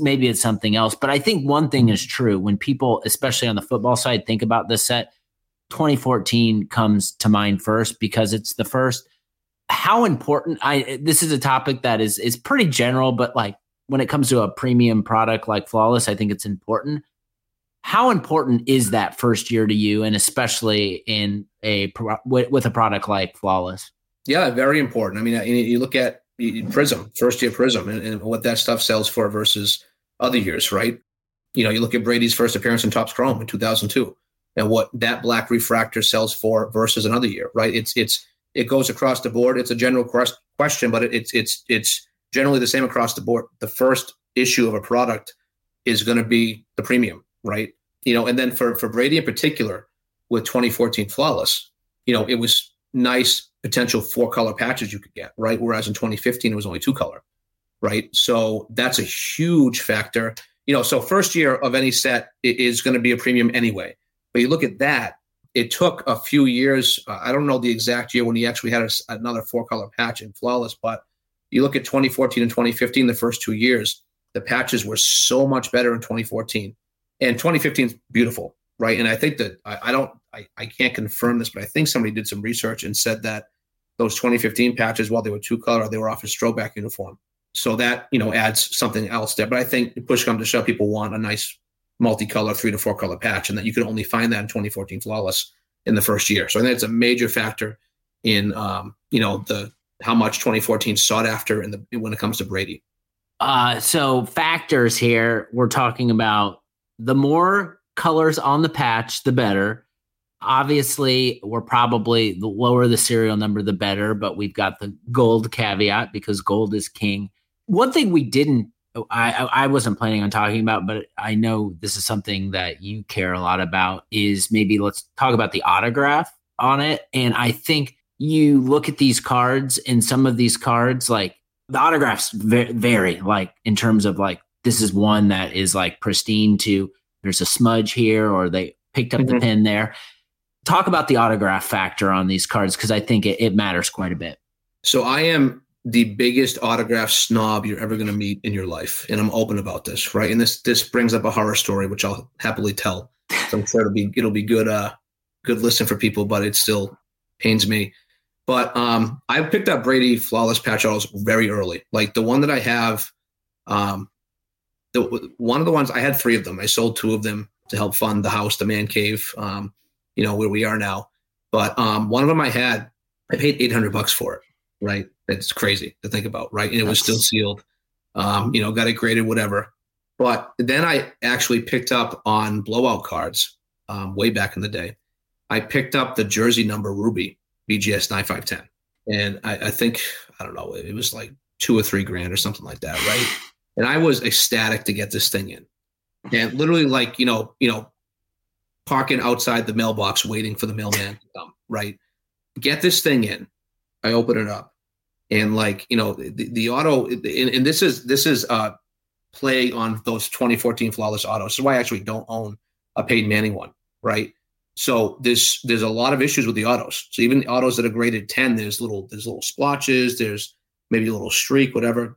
A: maybe it's something else. But I think one thing is true when people, especially on the football side, think about this set 2014 comes to mind first because it's the first how important I this is a topic that is is pretty general but like when it comes to a premium product like flawless I think it's important. How important is that first year to you and especially in a with, a product like flawless?
B: Yeah very important. I mean you look at Prism first year Prism and, and what that stuff sells for versus other years right? You know you look at Brady's first appearance in Topps Chrome in 2002 and what that black refractor sells for versus another year, right? It's it's it goes across the board. It's a general question, but it's it's it's generally the same across the board. The first issue of a product is going to be the premium, right? You know, and then for for Brady in particular, with 2014 flawless, you know, it was nice potential four color patches you could get, right? Whereas in 2015 it was only two color, right? So that's a huge factor. You know, so first year of any set is going to be a premium anyway. But you look at that, it took a few years. Uh, I don't know the exact year when he actually had a, another four color patch in Flawless, but you look at 2014 and 2015, the first two years, the patches were so much better in 2014. And 2015 is beautiful, right? And I think that I, I don't, I, I can't confirm this, but I think somebody did some research and said that those 2015 patches, while they were two color, they were off a throwback uniform. So that, you know, adds something else there. But I think push comes to shove, people want a nice multicolor three to four color patch, and that you could only find that in 2014 flawless in the first year. So I think it's a major factor in um, you know the how much 2014 sought after in the when it comes to Brady.
A: Uh, so factors here, we're talking about the more colors on the patch, the better. Obviously, we're probably the lower the serial number, the better, but we've got the gold caveat because gold is king. One thing we didn't I, I wasn't planning on talking about, but I know this is something that you care a lot about. Is maybe let's talk about the autograph on it. And I think you look at these cards, and some of these cards, like the autographs vary, like in terms of like this is one that is like pristine to there's a smudge here, or they picked up mm-hmm. the pin there. Talk about the autograph factor on these cards because I think it, it matters quite a bit.
B: So I am the biggest autograph snob you're ever going to meet in your life, and I'm open about this, right? And this this brings up a horror story, which I'll happily tell. So I'm sure it'll be it'll be good uh good listen for people, but it still pains me. But um, I picked up Brady flawless patch autos very early. Like the one that I have, um, the one of the ones I had three of them. I sold two of them to help fund the house, the man cave, um, you know where we are now. But um, one of them I had, I paid eight hundred bucks for it. Right, it's crazy to think about. Right, and it was still sealed. Um, you know, got it graded, whatever. But then I actually picked up on blowout cards um, way back in the day. I picked up the jersey number Ruby BGS 9510. And I, I, think, I don't know, it was like two or three grand or something like that, right? And I was ecstatic to get this thing in. And literally like, you know, you know, parking outside the mailbox waiting for the mailman to come, right? Get this thing in. I open it up. And like, you know, the, the auto and, and, this is this is uh play on those 2014 flawless autos. Why I actually don't own a Peyton Manning one, right? So there's there's a lot of issues with the autos. So even the autos that are graded 10, there's little there's little splotches, there's maybe a little streak, whatever.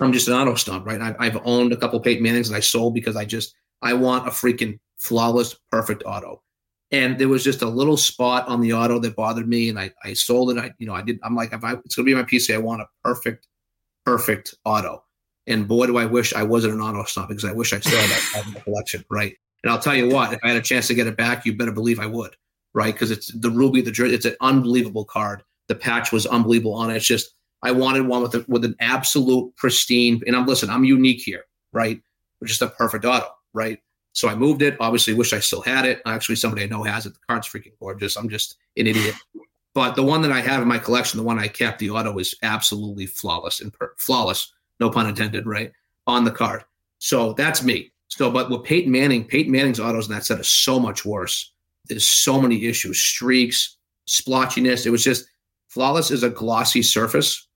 B: I'm just an auto snob, right? I've, I've owned a couple Peyton Mannings and I sold because I just I want a freaking flawless, perfect auto. And there was just a little spot on the auto that bothered me, and I, I sold it. I you know I did. I'm like, if I it's gonna be my PC, I want a perfect, perfect auto. And boy, do I wish I wasn't an auto snob because I wish I still had that in the collection, right? And I'll tell you what, if I had a chance to get it back, you better believe I would, right? Because it's the ruby, the it's an unbelievable card. The patch was unbelievable on it. It's just I wanted one with a, with an absolute pristine. And I'm listen, I'm unique here, right? Just a perfect auto, right? So I moved it. Obviously, wish I still had it. Actually, somebody I know has it. The card's freaking gorgeous. I'm just an idiot. But the one that I have in my collection, the one I kept, the auto is absolutely flawless and per- flawless, no pun intended, right? On the card. So that's me. So, but with Peyton Manning, Peyton Manning's autos in that set is so much worse. There's so many issues, streaks, splotchiness. It was just flawless is a glossy surface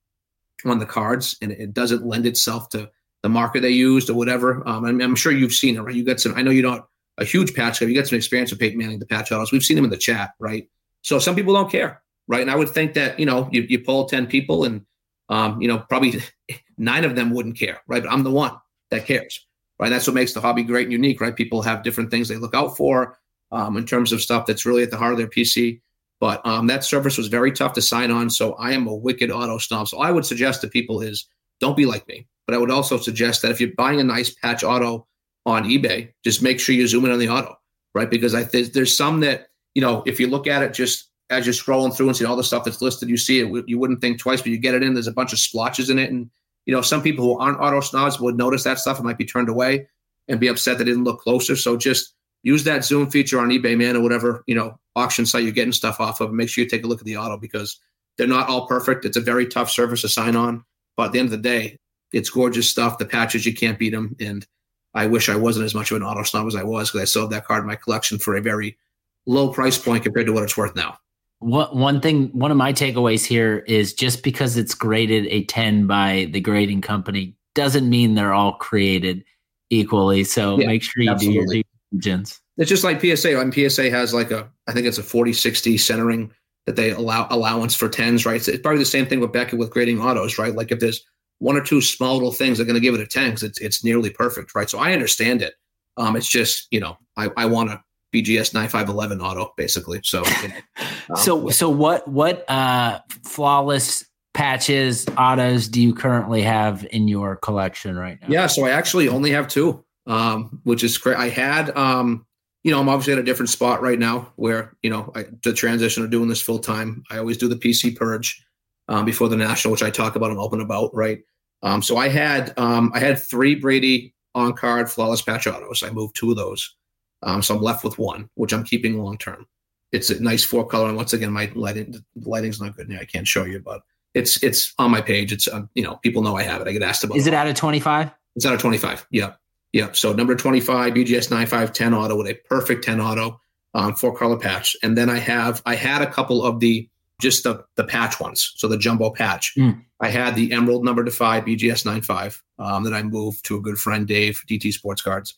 B: on the cards, and it doesn't lend itself to the marker they used or whatever. Um, I'm, I'm, sure you've seen it, right? You got some. I know you're not a huge patch guy. You got some experience with Peyton Manning, the patch autos. We've seen them in the chat, right? So some people don't care, right? And I would think that you know you, you ten people, and um, you know probably <laughs> nine of them wouldn't care, right? But I'm the one that cares right? That's what makes the hobby great and unique, right? People have different things they look out for um, in terms of stuff that's really at the heart of their PC. But um, that service was very tough to sign on. So I am a wicked auto snob. So I would suggest to people is don't be like me. But I would also suggest that if you're buying a nice patch auto on eBay, just make sure you zoom in on the auto, right? Because I think there's some that, you know, if you look at it just as you're scrolling through and see all the stuff that's listed, you see it, you wouldn't think twice, but you get it in, there's a bunch of splotches in it. And you know, some people who aren't auto snobs would notice that stuff and might be turned away and be upset they didn't look closer. So just use that zoom feature on eBay, man, or whatever, you know, auction site you're getting stuff off of. Make sure you take a look at the auto because they're not all perfect. It's a very tough service to sign on. But at the end of the day, it's gorgeous stuff. The patches, you can't beat them. And I wish I wasn't as much of an auto snob as I was because I sold that card in my collection for a very low price point compared to what it's worth now.
A: One one thing, one of my takeaways here is just because it's graded a 10 by the grading company doesn't mean they're all created equally. So yeah, make sure you absolutely. do your due diligence.
B: It's just like PSA. I mean, PSA has like a, I think it's a 40 60 centering that they allow allowance for 10s, right? it's probably the same thing with Beckett with grading autos, right? Like if there's one or two small little things, they're going to give it a 10 because it's, it's nearly perfect, right? So I understand it. Um, it's just, you know, I, I want to BGS 9511 auto basically. So, you know, <laughs>
A: um, so, so what, what, uh, flawless patches, autos do you currently have in your collection right now?
B: Yeah. So I actually only have two, um, which is great. I had, um, you know, I'm obviously at a different spot right now where, you know, I, the transition of doing this full time, I always do the PC purge, um, before the national, which I talk about and open about. Right. Um, so I had, um, I had three Brady on card flawless patch autos. I moved two of those. Um, so I'm left with one, which I'm keeping long term. It's a nice four color, and once again, my lighting lighting's not good. I can't show you, but it's it's on my page. It's uh, you know people know I have it. I get asked about.
A: Is it out of 25?
B: It's out of 25. Yeah, yeah. So number 25 BGS 9510 auto with a perfect 10 auto, um, four color patch, and then I have I had a couple of the just the the patch ones, so the jumbo patch. Mm. I had the Emerald number to five BGS 95 um, that I moved to a good friend Dave DT Sports Cards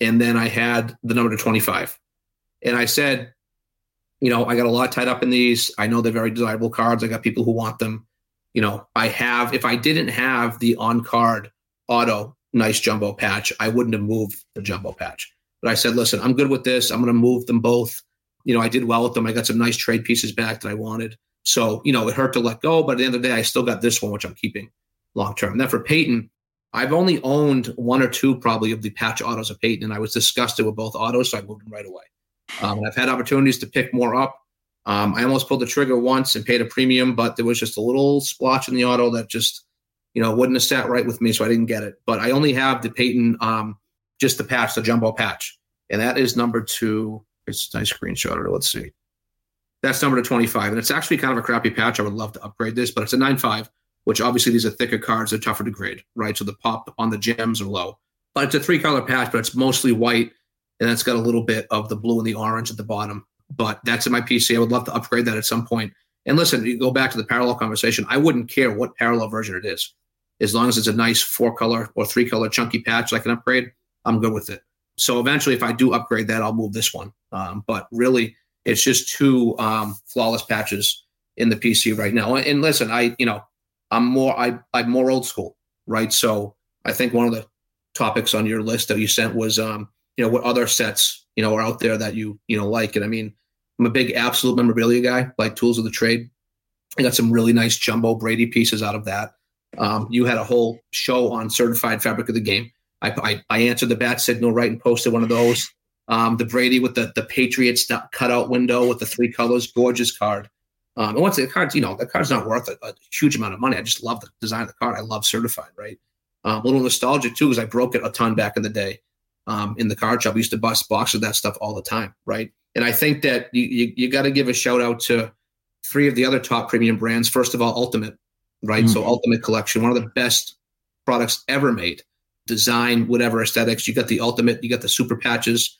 B: and then I had the number to 25. And I said, you know, I got a lot tied up in these. I know they're very desirable cards. I got people who want them. you know, I have, if I didn't have the on card auto nice jumbo patch, I wouldn't have moved the jumbo patch. But I said, listen, I'm good with this. I'm going to move them both. You know, I did well with them. I got some nice trade pieces back that I wanted. So, you know, it hurt to let go, but at the end of the day, I still got this one, which I'm keeping long term. And then for Peyton, I've only owned one or two probably of the patch autos of Peyton, and I was disgusted with both autos, so I moved them right away. Um, I've had opportunities to pick more up. Um, I almost pulled the trigger once and paid a premium, but there was just a little splotch in the auto that just, you know, wouldn't have sat right with me, so I didn't get it. But I only have the Peyton, um, just the patch, the jumbo patch, and that is number two. It's a nice screenshot. Let's see. That's number to 25. And it's actually kind of a crappy patch. I would love to upgrade this, but it's a 9.5, which obviously these are thicker cards. They're tougher to grade, right? So the pop on the gems are low. But it's a three color patch, but it's mostly white. And it's got a little bit of the blue and the orange at the bottom. But that's in my PC. I would love to upgrade that at some point. And listen, you go back to the parallel conversation. I wouldn't care what parallel version it is. As long as it's a nice four color or three color chunky patch that I can upgrade, I'm good with it. So eventually, if I do upgrade that, I'll move this one. Um, but really, it's just two um, flawless patches in the PC right now. And listen, I you know I'm more I I'm more old school, right? So I think one of the topics on your list that you sent was um, you know what other sets you know are out there that you you know like. And I mean, I'm a big absolute memorabilia guy, like tools of the trade. I got some really nice jumbo Brady pieces out of that. Um, you had a whole show on certified fabric of the game. I, I, I answered the bat signal right and posted one of those. Um, the Brady with the the Patriots cutout window with the three colors, gorgeous card. Um, and once the card's, you know, the card's not worth a, a, huge amount of money. I just love the design of the card. I love certified, right? Um, a little nostalgic too, because I broke it a ton back in the day um, in the card shop. I used to bust boxes of that stuff all the time, right? And I think that you you, you got to give a shout out to three of the other top premium brands. First of all, Ultimate, right? Mm-hmm. So Ultimate Collection, one of the best products ever made. Design, whatever aesthetics. You got the Ultimate, you got the super patches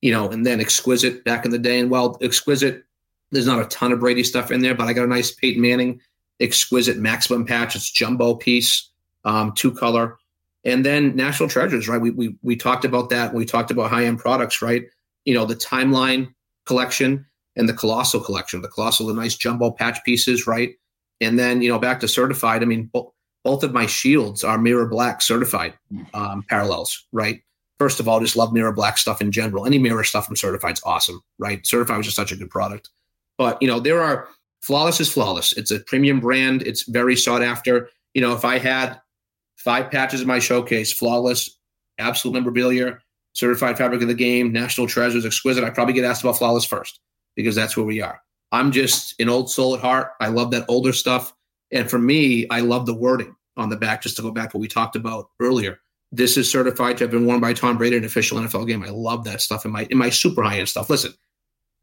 B: you know, and then Exquisite back in the day. And well, Exquisite, there's not a ton of Brady stuff in there, but I got a nice Peyton Manning Exquisite Maximum patch. It's jumbo piece, um, two color. And then National Treasures, right? We, we, we talked about that. We talked about high end products, right? You know, the Timeline collection and the Colossal collection. The Colossal, the nice jumbo patch pieces, right? And then, you know, back to certified. I mean, bo- both of my shields are mirror black certified um, parallels, right? First of all, just love mirror black stuff in general. Any mirror stuff from Certified is awesome, right? Certified was just such a good product. But you know, there are flawless is flawless. It's a premium brand. It's very sought after. You know, if I had five patches in my showcase, flawless, absolute memorabilia, certified fabric of the game, national treasures, exquisite, I probably get asked about flawless first because that's where we are. I'm just an old soul at heart. I love that older stuff. And for me, I love the wording on the back, just to go back to what we talked about earlier this is certified to have been worn by Tom Brady in an official NFL game. I love that stuff in my in my super high end stuff. Listen,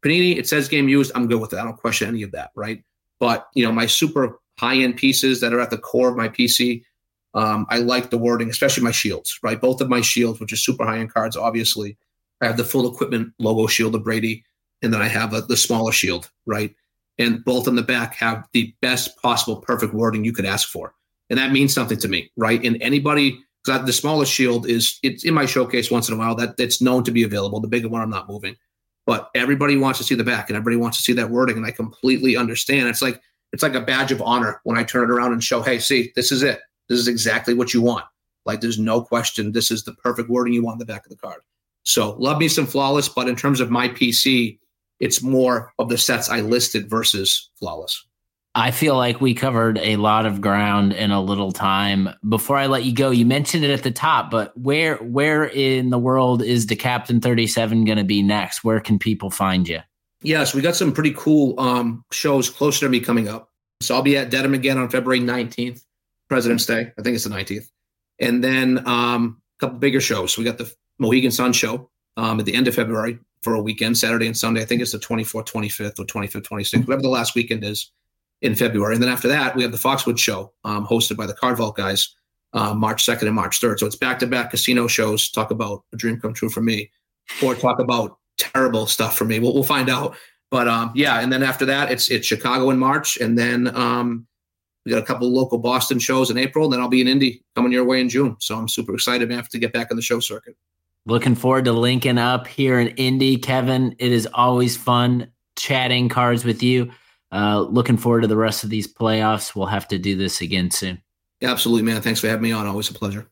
B: Panini, it says game used. I'm good with it. I don't question any of that, right? But you know, my super high end pieces that are at the core of my PC, um, I like the wording, especially my shields, right? Both of my shields, which are super high end cards, obviously, I have the full equipment logo shield of Brady, and then I have a, the smaller shield, right? And both on the back have the best possible perfect wording you could ask for. And that means something to me, right? And anybody because the smallest shield is it's in my showcase once in a while. That that's known to be available. The bigger one, I'm not moving. But everybody wants to see the back, and everybody wants to see that wording, and I completely understand. It's like it's like a badge of honor when I turn it around and show, hey, see, this is it. This is exactly what you want. Like there's no question. This is the perfect wording you want on the back of the card. So love me some flawless, but in terms of my PC, it's more of the sets I listed versus flawless.
A: I feel like we covered a lot of ground in a little time. Before I let you go, you mentioned it at the top, but where where in the world is Da Captain 37 going to be next? Where can people find you?
B: Yes, we got some pretty cool um, shows closer to me coming up. So I'll be at Dedham again on February 19th, President's Day. I think it's the 19th. And then um, a couple bigger shows. We got the Mohegan Sun show um, at the end of February for a weekend, Saturday and Sunday. I think it's the 24th, 25th, or 25th, 26th, whatever the last weekend is in February. And then after that, we have the Foxwood show um, hosted by the Card Vault guys uh, March 2nd and March 3rd. So it's back to back casino shows. Talk about a dream come true for me, or talk about terrible stuff for me. We'll, we'll find out. But um, yeah, and then after that, it's it's Chicago in March, and then um, we got a couple local Boston shows in April. And then I'll be in Indy coming your way in June. So I'm super excited, man, to get back on the show circuit.
A: Looking forward to linking up here in Indy, Kevin. It is always fun chatting cards with you. Uh, looking forward to the rest of these playoffs. We'll have to do this again soon.
B: Yeah, absolutely, man. Thanks for having me on. Always a pleasure.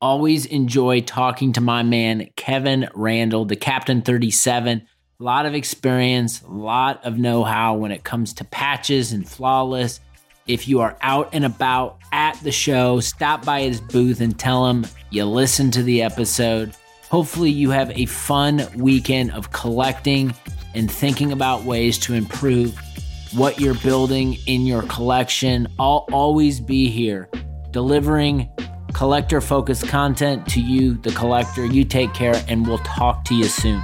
A: Always enjoy talking to my man, Kevin Randall, Da Captain 37. A lot of experience, a lot of know how when it comes to patches and flawless. If you are out and about at the show, stop by his booth and tell him you listen to the episode. Hopefully, you have a fun weekend of collecting and thinking about ways to improve what you're building in your collection. I'll always be here delivering collector focused content to you, the collector. You take care, and we'll talk to you soon.